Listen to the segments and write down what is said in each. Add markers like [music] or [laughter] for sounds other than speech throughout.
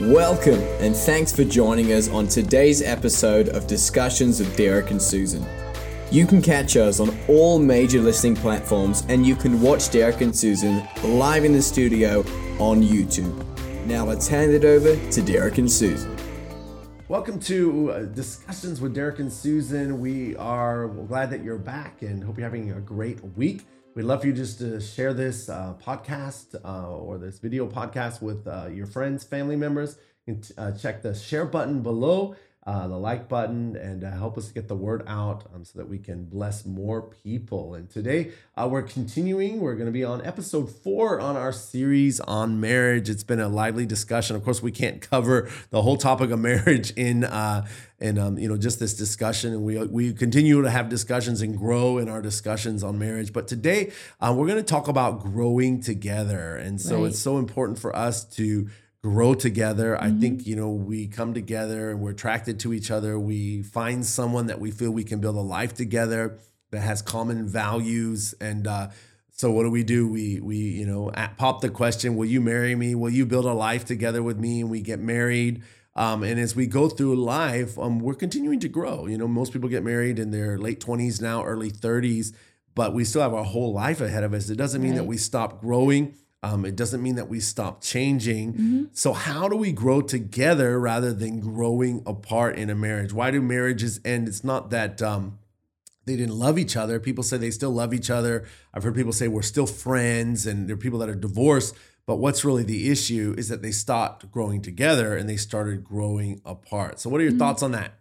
Welcome, and thanks for joining us on today's episode of Discussions with Derek and Susan. You can catch us on all major listening platforms, and you can watch Derek and Susan live in the studio on YouTube. Now let's hand it over to Derek and Susan. Welcome to uh, Discussions with Derek and Susan. We are glad that you're back and hope you're having a great week. We'd love for you just to share this uh, podcast uh, or this video podcast with uh, your friends, family members. You can uh, check the share button below, uh, the like button, and uh, help us get the word out um, so that we can bless more people. And today we're continuing. We're going to be on episode four on our series on marriage. It's been a lively discussion. Of course, we can't cover the whole topic of marriage in and um, you know just this discussion and we we continue to have discussions and grow in our discussions on marriage but today uh, we're going to talk about growing together and so right. it's so important for us to grow together mm-hmm. i think you know we come together and we're attracted to each other we find someone that we feel we can build a life together that has common values and uh, so what do we do? We we you know pop the question, will you marry me? Will you build a life together with me? And we get married. Um, and as we go through life, um, we're continuing to grow. You know, most people get married in their late 20s now, early 30s, but we still have our whole life ahead of us. It doesn't mean right. that we stop growing. Um, it doesn't mean that we stop changing. Mm-hmm. So, how do we grow together rather than growing apart in a marriage? Why do marriages end? It's not that um, they didn't love each other. People say they still love each other. I've heard people say we're still friends, and there are people that are divorced but what's really the issue is that they stopped growing together and they started growing apart. So, what are your mm-hmm. thoughts on that?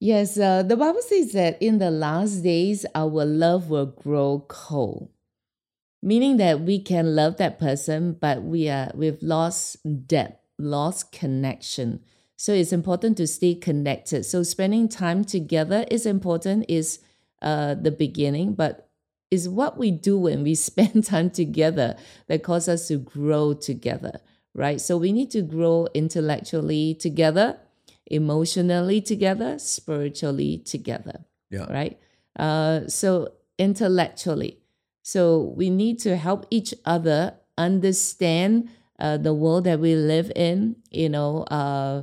Yes, uh, the Bible says that in the last days, our love will grow cold, meaning that we can love that person, but we are we've lost depth, lost connection. So it's important to stay connected. So spending time together is important. Is uh, the beginning, but is what we do when we [laughs] spend time together that causes us to grow together, right? So we need to grow intellectually together, emotionally together, spiritually together. Yeah. Right. Uh, so intellectually, so we need to help each other understand uh, the world that we live in. You know, uh,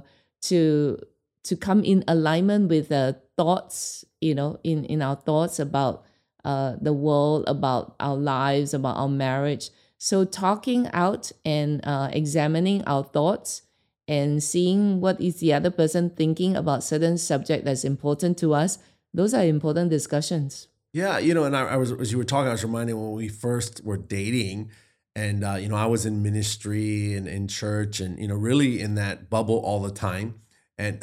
to to come in alignment with the thoughts. You know, in in our thoughts about uh, the world, about our lives, about our marriage. So, talking out and uh, examining our thoughts and seeing what is the other person thinking about certain subject that's important to us, those are important discussions. Yeah, you know, and I, I was as you were talking, I was reminded when we first were dating, and uh, you know, I was in ministry and in church, and you know, really in that bubble all the time and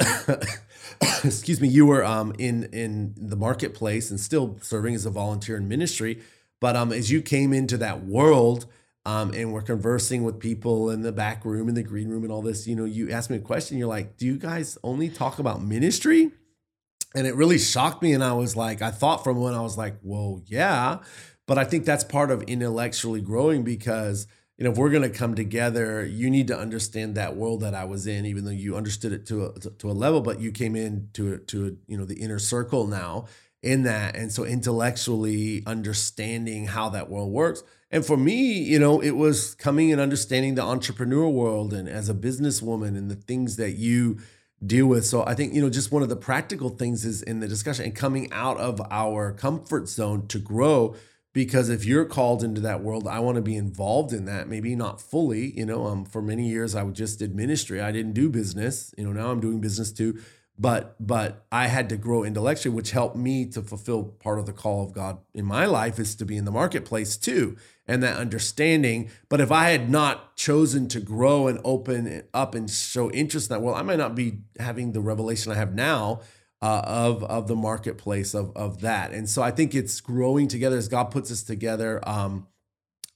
[coughs] excuse me, you were um, in in the marketplace and still serving as a volunteer in ministry. But um, as you came into that world um, and we're conversing with people in the back room, in the green room, and all this, you know, you asked me a question. You're like, "Do you guys only talk about ministry?" And it really shocked me. And I was like, I thought from when I was like, "Well, yeah," but I think that's part of intellectually growing because you know, if we're going to come together, you need to understand that world that I was in, even though you understood it to a, to a level, but you came in to, to, you know, the inner circle now in that. And so intellectually understanding how that world works. And for me, you know, it was coming and understanding the entrepreneur world and as a businesswoman and the things that you deal with. So I think, you know, just one of the practical things is in the discussion and coming out of our comfort zone to grow. Because if you're called into that world i want to be involved in that maybe not fully you know um, for many years i just did ministry. I didn't do business you know now i'm doing business too but but i had to grow intellectually which helped me to fulfill part of the call of god in my life is to be in the marketplace too and that understanding but if i had not chosen to grow and open up and show interest in that well, i might not be having the revelation i have now uh, of of the marketplace of of that. And so I think it's growing together as God puts us together. Um,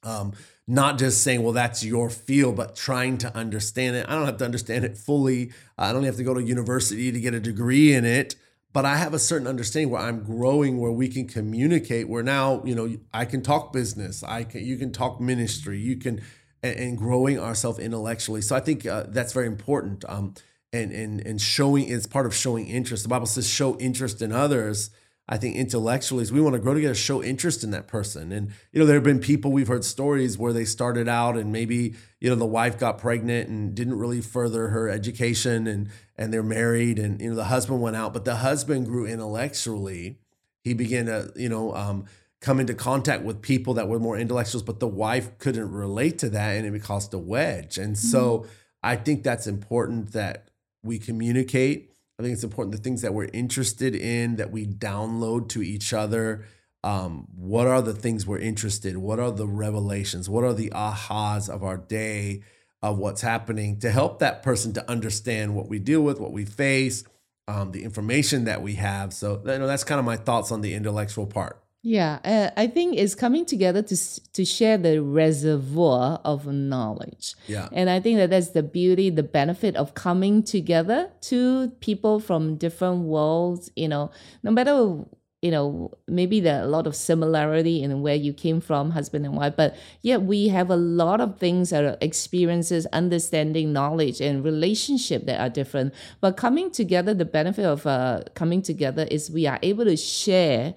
um, not just saying, well, that's your field, but trying to understand it. I don't have to understand it fully. I don't have to go to university to get a degree in it, but I have a certain understanding where I'm growing, where we can communicate. Where now, you know, I can talk business. I can, you can talk ministry. You can, and, and growing ourselves intellectually. So I think uh, that's very important. Um, and and and showing it's part of showing interest. The Bible says show interest in others. I think intellectually is we want to grow together, show interest in that person. And, you know, there have been people we've heard stories where they started out and maybe, you know, the wife got pregnant and didn't really further her education and and they're married and, you know, the husband went out, but the husband grew intellectually. He began to, you know, um, come into contact with people that were more intellectuals, but the wife couldn't relate to that and it caused a wedge. And so mm-hmm. I think that's important that we communicate I think it's important the things that we're interested in that we download to each other. Um, what are the things we're interested? In? What are the revelations? What are the ahas of our day of what's happening to help that person to understand what we deal with, what we face, um, the information that we have. So you know that's kind of my thoughts on the intellectual part. Yeah, uh, I think it's coming together to to share the reservoir of knowledge. Yeah, and I think that that's the beauty, the benefit of coming together to people from different worlds. You know, no matter you know maybe there are a lot of similarity in where you came from, husband and wife, but yet we have a lot of things that are experiences, understanding, knowledge, and relationship that are different. But coming together, the benefit of uh, coming together is we are able to share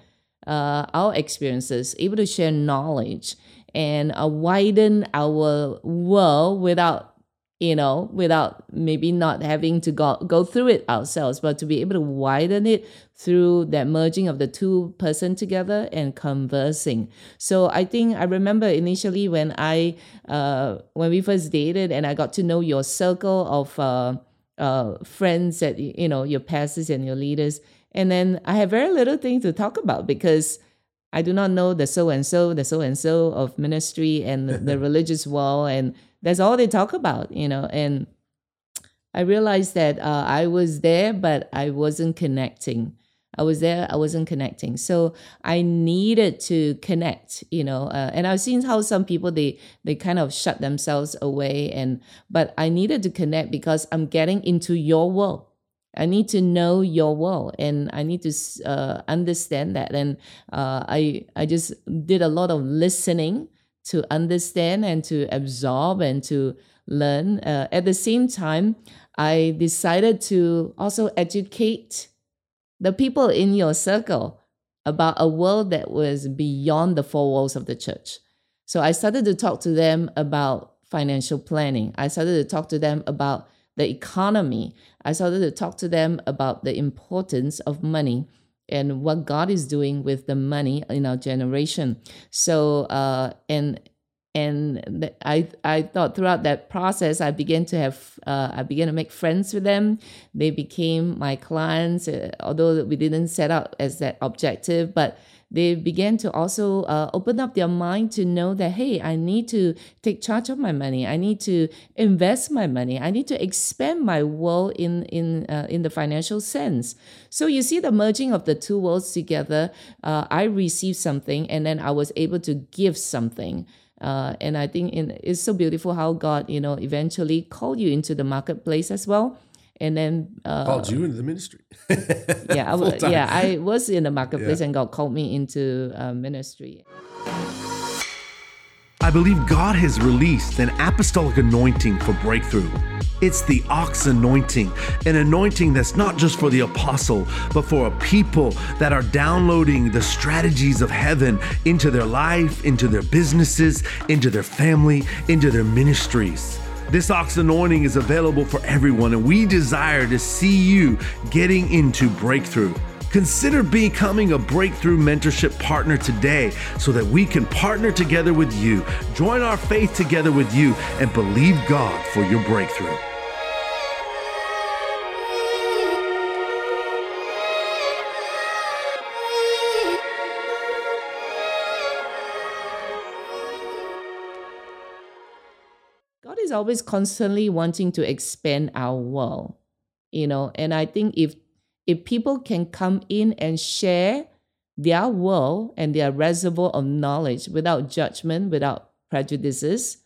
uh, our experiences, able to share knowledge and uh, widen our world without you know without maybe not having to go, go through it ourselves but to be able to widen it through that merging of the two person together and conversing. So i think i remember initially when i uh, when we first dated and i got to know your circle of uh, uh, friends that you know your pastors and your leaders and then I have very little thing to talk about because I do not know the so and so, the so and so of ministry and the [laughs] religious world. And that's all they talk about, you know. And I realized that uh, I was there, but I wasn't connecting. I was there, I wasn't connecting. So I needed to connect, you know. Uh, and I've seen how some people they they kind of shut themselves away, and but I needed to connect because I'm getting into your world. I need to know your world and I need to uh, understand that. And uh, I I just did a lot of listening to understand and to absorb and to learn. Uh, at the same time, I decided to also educate the people in your circle about a world that was beyond the four walls of the church. So I started to talk to them about financial planning. I started to talk to them about the economy. I started to talk to them about the importance of money and what God is doing with the money in our generation. So, uh, and and I I thought throughout that process, I began to have uh, I began to make friends with them. They became my clients, uh, although we didn't set out as that objective, but they began to also uh, open up their mind to know that hey i need to take charge of my money. I need to invest my money. I need to expand my world in in uh, in the financial sense. So you see the merging of the two worlds together uh, i received something and then i was able to give something. Uh, and I think in, it's so beautiful how God, you know, eventually called you into the marketplace as well and then uh, called you into the ministry. [laughs] yeah, I yeah, I was in the marketplace, yeah. and God called me into uh, ministry. I believe God has released an apostolic anointing for breakthrough. It's the ox anointing, an anointing that's not just for the apostle, but for a people that are downloading the strategies of heaven into their life, into their businesses, into their family, into their ministries. This ox anointing is available for everyone, and we desire to see you getting into breakthrough. Consider becoming a breakthrough mentorship partner today so that we can partner together with you, join our faith together with you, and believe God for your breakthrough. Is always constantly wanting to expand our world, you know. And I think if if people can come in and share their world and their reservoir of knowledge without judgment, without prejudices,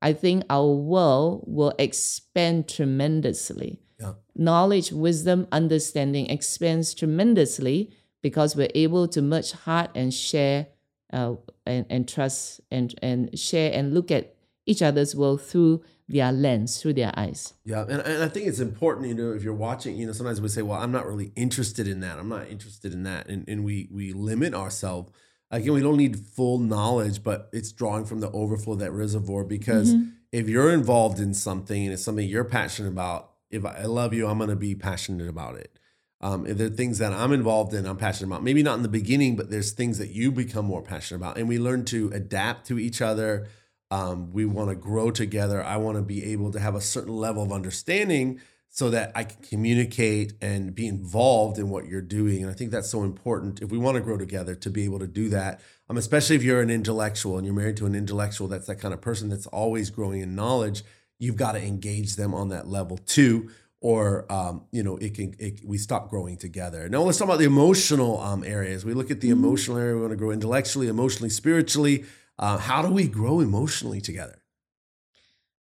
I think our world will expand tremendously. Yeah. Knowledge, wisdom, understanding expands tremendously because we're able to merge heart and share uh, and, and trust and, and share and look at each other's world through their lens, through their eyes. Yeah, and, and I think it's important, you know, if you're watching, you know, sometimes we say, well, I'm not really interested in that. I'm not interested in that. And, and we we limit ourselves. Again, we don't need full knowledge, but it's drawing from the overflow of that reservoir because Mm-hmm. if you're involved in something and it's something you're passionate about, if I love you, I'm going to be passionate about it. Um, if there are things that I'm involved in, I'm passionate about. Maybe not in the beginning, but there's things that you become more passionate about, and we learn to adapt to each other. Um, we want to grow together. I want to be able to have a certain level of understanding so that I can communicate and be involved in what you're doing. And I think that's so important if we want to grow together to be able to do that. Um, especially if you're an intellectual and you're married to an intellectual that's that kind of person that's always growing in knowledge, you've got to engage them on that level too. Or um, you know, it can it, we stop growing together. Now let's talk about the emotional um, areas. We look at the emotional area. We want to grow intellectually, emotionally, spiritually. Uh, how do we grow emotionally together?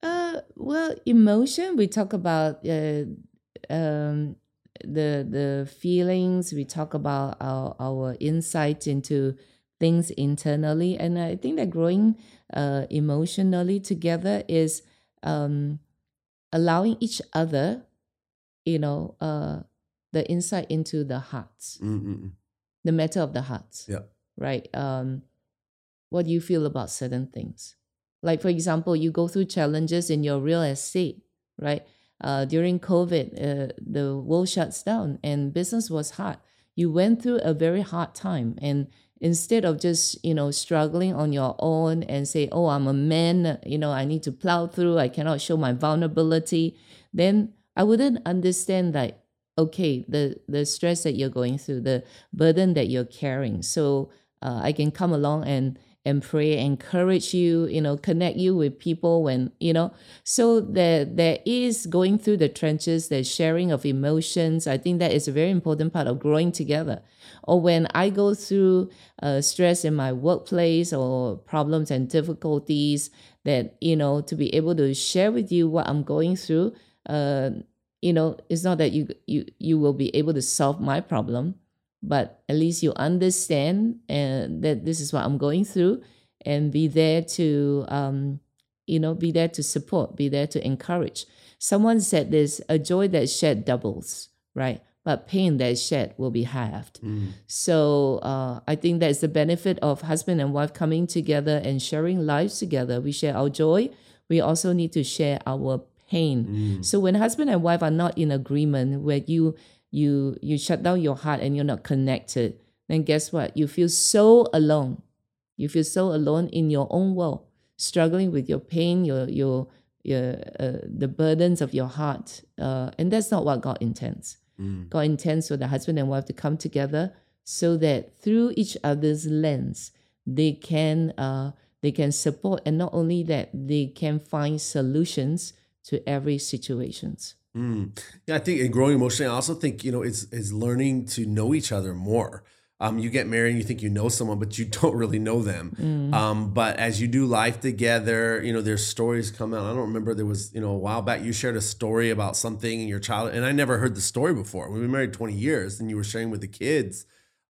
Uh, well, emotion. We talk about uh, um, the the feelings. We talk about our our insight into things internally, and I think that growing uh, emotionally together is um, allowing each other, you know, uh, the insight into the hearts, Mm-mm. the matter of the hearts Yeah. right? Um, what do you feel about certain things? Like, for example, you go through challenges in your real estate, right? Uh, during COVID, uh, the world shuts down and business was hard. You went through a very hard time. And instead of just, you know, struggling on your own and say, oh, I'm a man, you know, I need to plow through, I cannot show my vulnerability, then I wouldn't understand like, okay, the, the stress that you're going through, the burden that you're carrying. So uh, I can come along and and pray, encourage you, you know, connect you with people when you know. So there there is going through the trenches, the sharing of emotions. I think that is a very important part of growing together. Or when I go through uh, stress in my workplace or problems and difficulties, that you know, to be able to share with you what I'm going through. Uh, you know, it's not that you you you will be able to solve my problem, but at least you understand and that this is what I'm going through and be there to um you know be there to support be there to encourage. Someone said this a joy that shed doubles right? But pain that is shed will be halved. So uh, i think that's the benefit of husband and wife coming together and sharing lives together. We share our joy. We also need to share our pain. So when husband and wife are not in agreement where you you you shut down your heart and you're not connected then guess what? You feel so alone. You feel so alone in your own world struggling with your pain your your your uh, the burdens of your heart uh, and that's not what god intends. God intends for the husband and wife to come together so that through each other's lens they can uh, they can support and not only that they can find solutions to every situations Mm. Yeah, I think in growing emotionally, I also think you know it's is learning to know each other more. Um, you get married and you think you know someone, but you [laughs] don't really know them. Um, but as you do life together, you know, there's stories come out. I don't remember there was, you know, a while back you shared a story about something in your child, and I never heard the story before. We've been married 20 years, and you were sharing with the kids.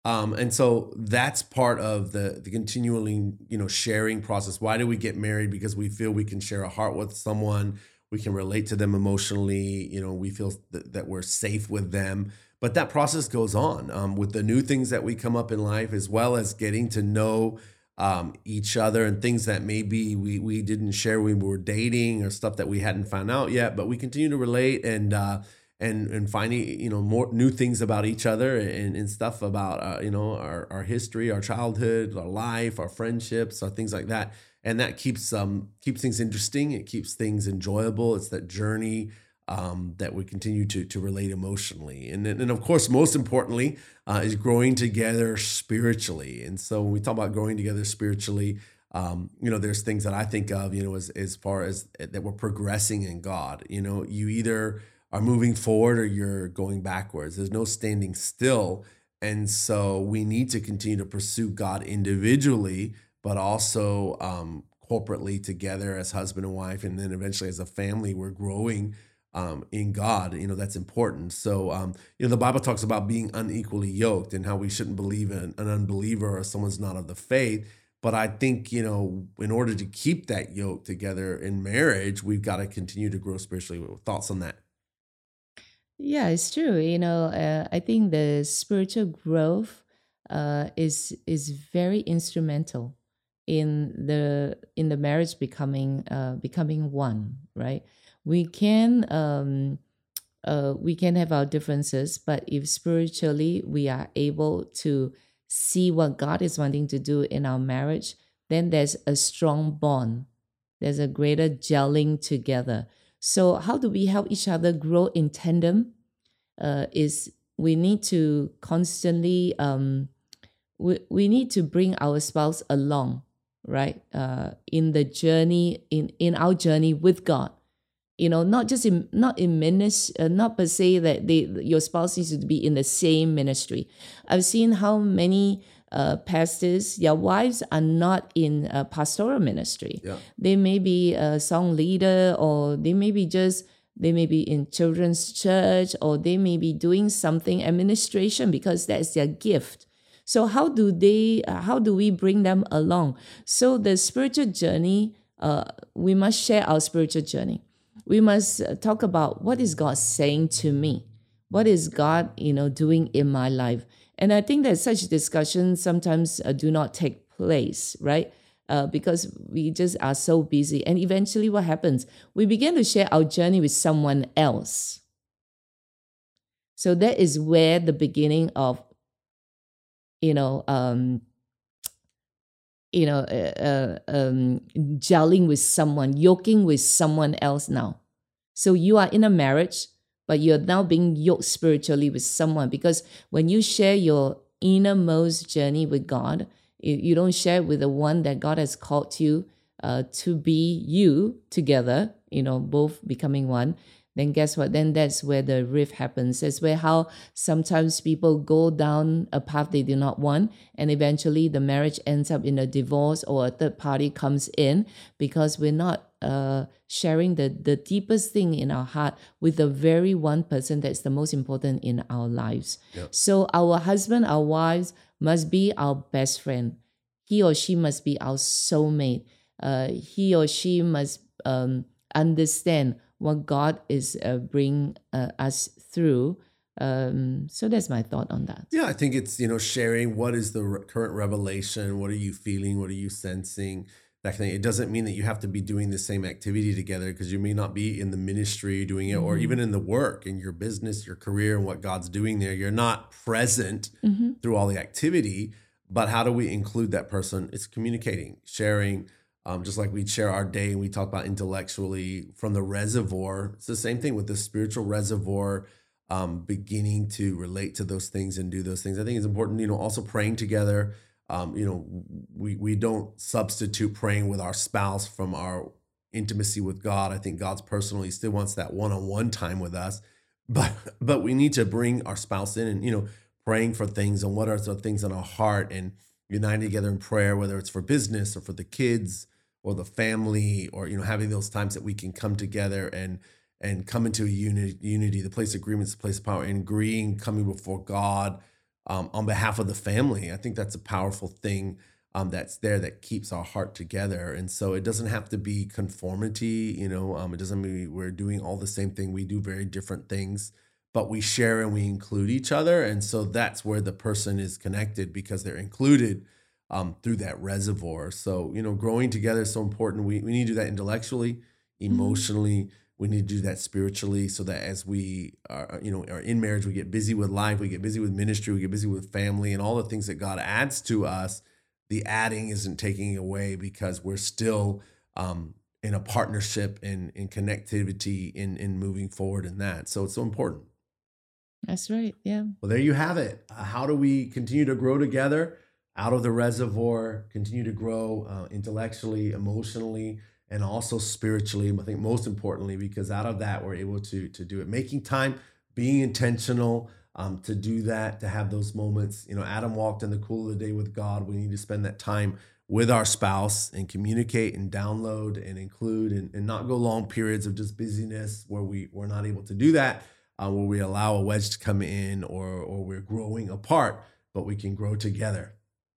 Um, and so that's part of the the continually, you know, sharing process. Why do we get married? Because we feel we can share a heart with someone we can relate to them emotionally you know we feel th- that we're safe with them. But that process goes on um, with the new things that we come up in life as well as getting to know um, each other and things that maybe we, we didn't share when we were dating or stuff that we hadn't found out yet but we continue to relate and uh, and and finding you know more new things about each other and, and stuff about uh, you know our, our history our childhood our life our friendships our things like that. And that keeps um keeps things interesting. It keeps things enjoyable. It's that journey um, that we continue to to relate emotionally. And then- and of course most importantly uh, is growing together spiritually. And so when we talk about growing together spiritually um, you know there's things that i think of you know as, as far as eh, that we're progressing in god. You know you either are moving forward or you're going backwards there's no standing still and so we need to continue to pursue god individually but also um, corporately together as husband and wife, and then eventually as a family, we're growing um, in God. You know, that's important. So, um, you know, the Bible talks about being unequally yoked and how we shouldn't believe in an unbeliever or someone's not of the faith. but I think, you know, in order to keep that yoke together in marriage, we've got to continue to grow spiritually. Thoughts on that? Yeah, it's true. You know, uh, I think the spiritual growth uh, is is very instrumental in the in the marriage becoming uh, becoming one. Right? We can um, uh, we can have our differences, but if spiritually we are able to see what God is wanting to do in our marriage, then there's a strong bond. There's a greater gelling together. So, how do we help each other grow in tandem? Uh, is we need to constantly um, we, we need to bring our spouse along, right? Uh, in the journey in in our journey with God you know not just in not in ministry uh, not per se that they your spouse needs to be in the same ministry i've seen how many uh, pastors their wives are not in a pastoral ministry Yeah. they may be a song leader or they may be just they may be in children's church or they may be doing something administration because that's their gift so how do they uh, how do we bring them along so the spiritual journey uh, we must share our spiritual journey we must uh, talk about what is God saying to me? What is God, you know, doing in my life? And I think that such discussions sometimes uh, do not take place, right? Uh, because we just are so busy. And eventually, what happens? We begin to share our journey with someone else. So that is where the beginning of, you know, um, you know, uh, uh, um, gelling with someone, yoking with someone else now. So you are in a marriage, but you're now being yoked spiritually with someone because when you share your innermost journey with God, you, don't share with the one that God has called you uh, to be you together, you know, both becoming one then guess what? Then that's where the rift happens. That's where how sometimes people go down a path they do not want, and eventually the marriage ends up in a divorce or a third party comes in because we're not uh, sharing the, the deepest thing in our heart with the very one person that's the most important in our lives. Yep. So our husband, our wives must be our best friend. He or she must be our soulmate. Uh, he or she must um, understand what God is uh, bring uh, us through. Um, so that's my thought on that. Yeah, I think it's you know sharing what is the re- current revelation, what are you feeling, what are you sensing, that kind of. It doesn't mean that you have to be doing the same activity together because you may not be in the ministry doing it, or Mhm. even in the work, in your business, your career, and what God's doing there. You're not present hmm through all the activity, but how do we include that person? It's communicating, sharing. Um, just like we'd share our day and we talk about intellectually from the reservoir. It's the same thing with the spiritual reservoir, um, beginning to relate to those things and do those things. I think it's important, you know, also praying together. Um, you know, we we don't substitute praying with our spouse from our intimacy with God. I think God's personally still wants that one-on-one time with us, [laughs] but but we need to bring our spouse in and you know praying for things and what are the things in our heart and uniting together in prayer, whether it's for business or for the kids or the family or you know having those times that we can come together and and come into a unity unity the place of agreement is the place of power and agreeing coming before god um, on behalf of the family i think that's a powerful thing um, that's there that keeps our heart together and so it doesn't have to be conformity you know um, it doesn't mean we're doing all the same thing we do very different things but we share and we include each other and so that's where the person is connected because they're included um, through that reservoir. So, you know, growing together is so important. We, we need to do that intellectually, emotionally. We need to do that spiritually so that as we are, you know, are in marriage, we get busy with life, we get busy with ministry, we get busy with family and all the things that God adds to us. The adding isn't taking away because we're still um, in a partnership and in connectivity in, in moving forward in that. So it's so important. That's right. Yeah. Well, there you have it. Uh, how do we continue to grow together out of the reservoir, continue to grow uh, intellectually, emotionally, and also spiritually? I think most importantly, because out of that, we're able to, to do it. Making time, being intentional um, to do that, to have those moments. You know, Adam walked in the cool of the day with God. We need to spend that time with our spouse and communicate and download and include and, and not go long periods of just busyness where we, we're not able to do that uh, where we allow a wedge to come in or or we're growing apart, but we can grow together.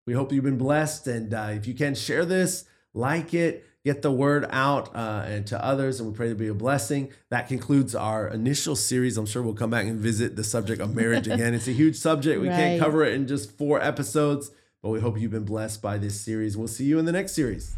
We hope you've been blessed. And uh, if you can share this, like it, get the word out uh, and to others, and we pray to be a blessing. That concludes our initial series. I'm sure we'll come back and visit the subject of marriage again. It's a huge subject. We can't cover it in just four episodes, but we hope you've been blessed by this series. We'll see you in the next series.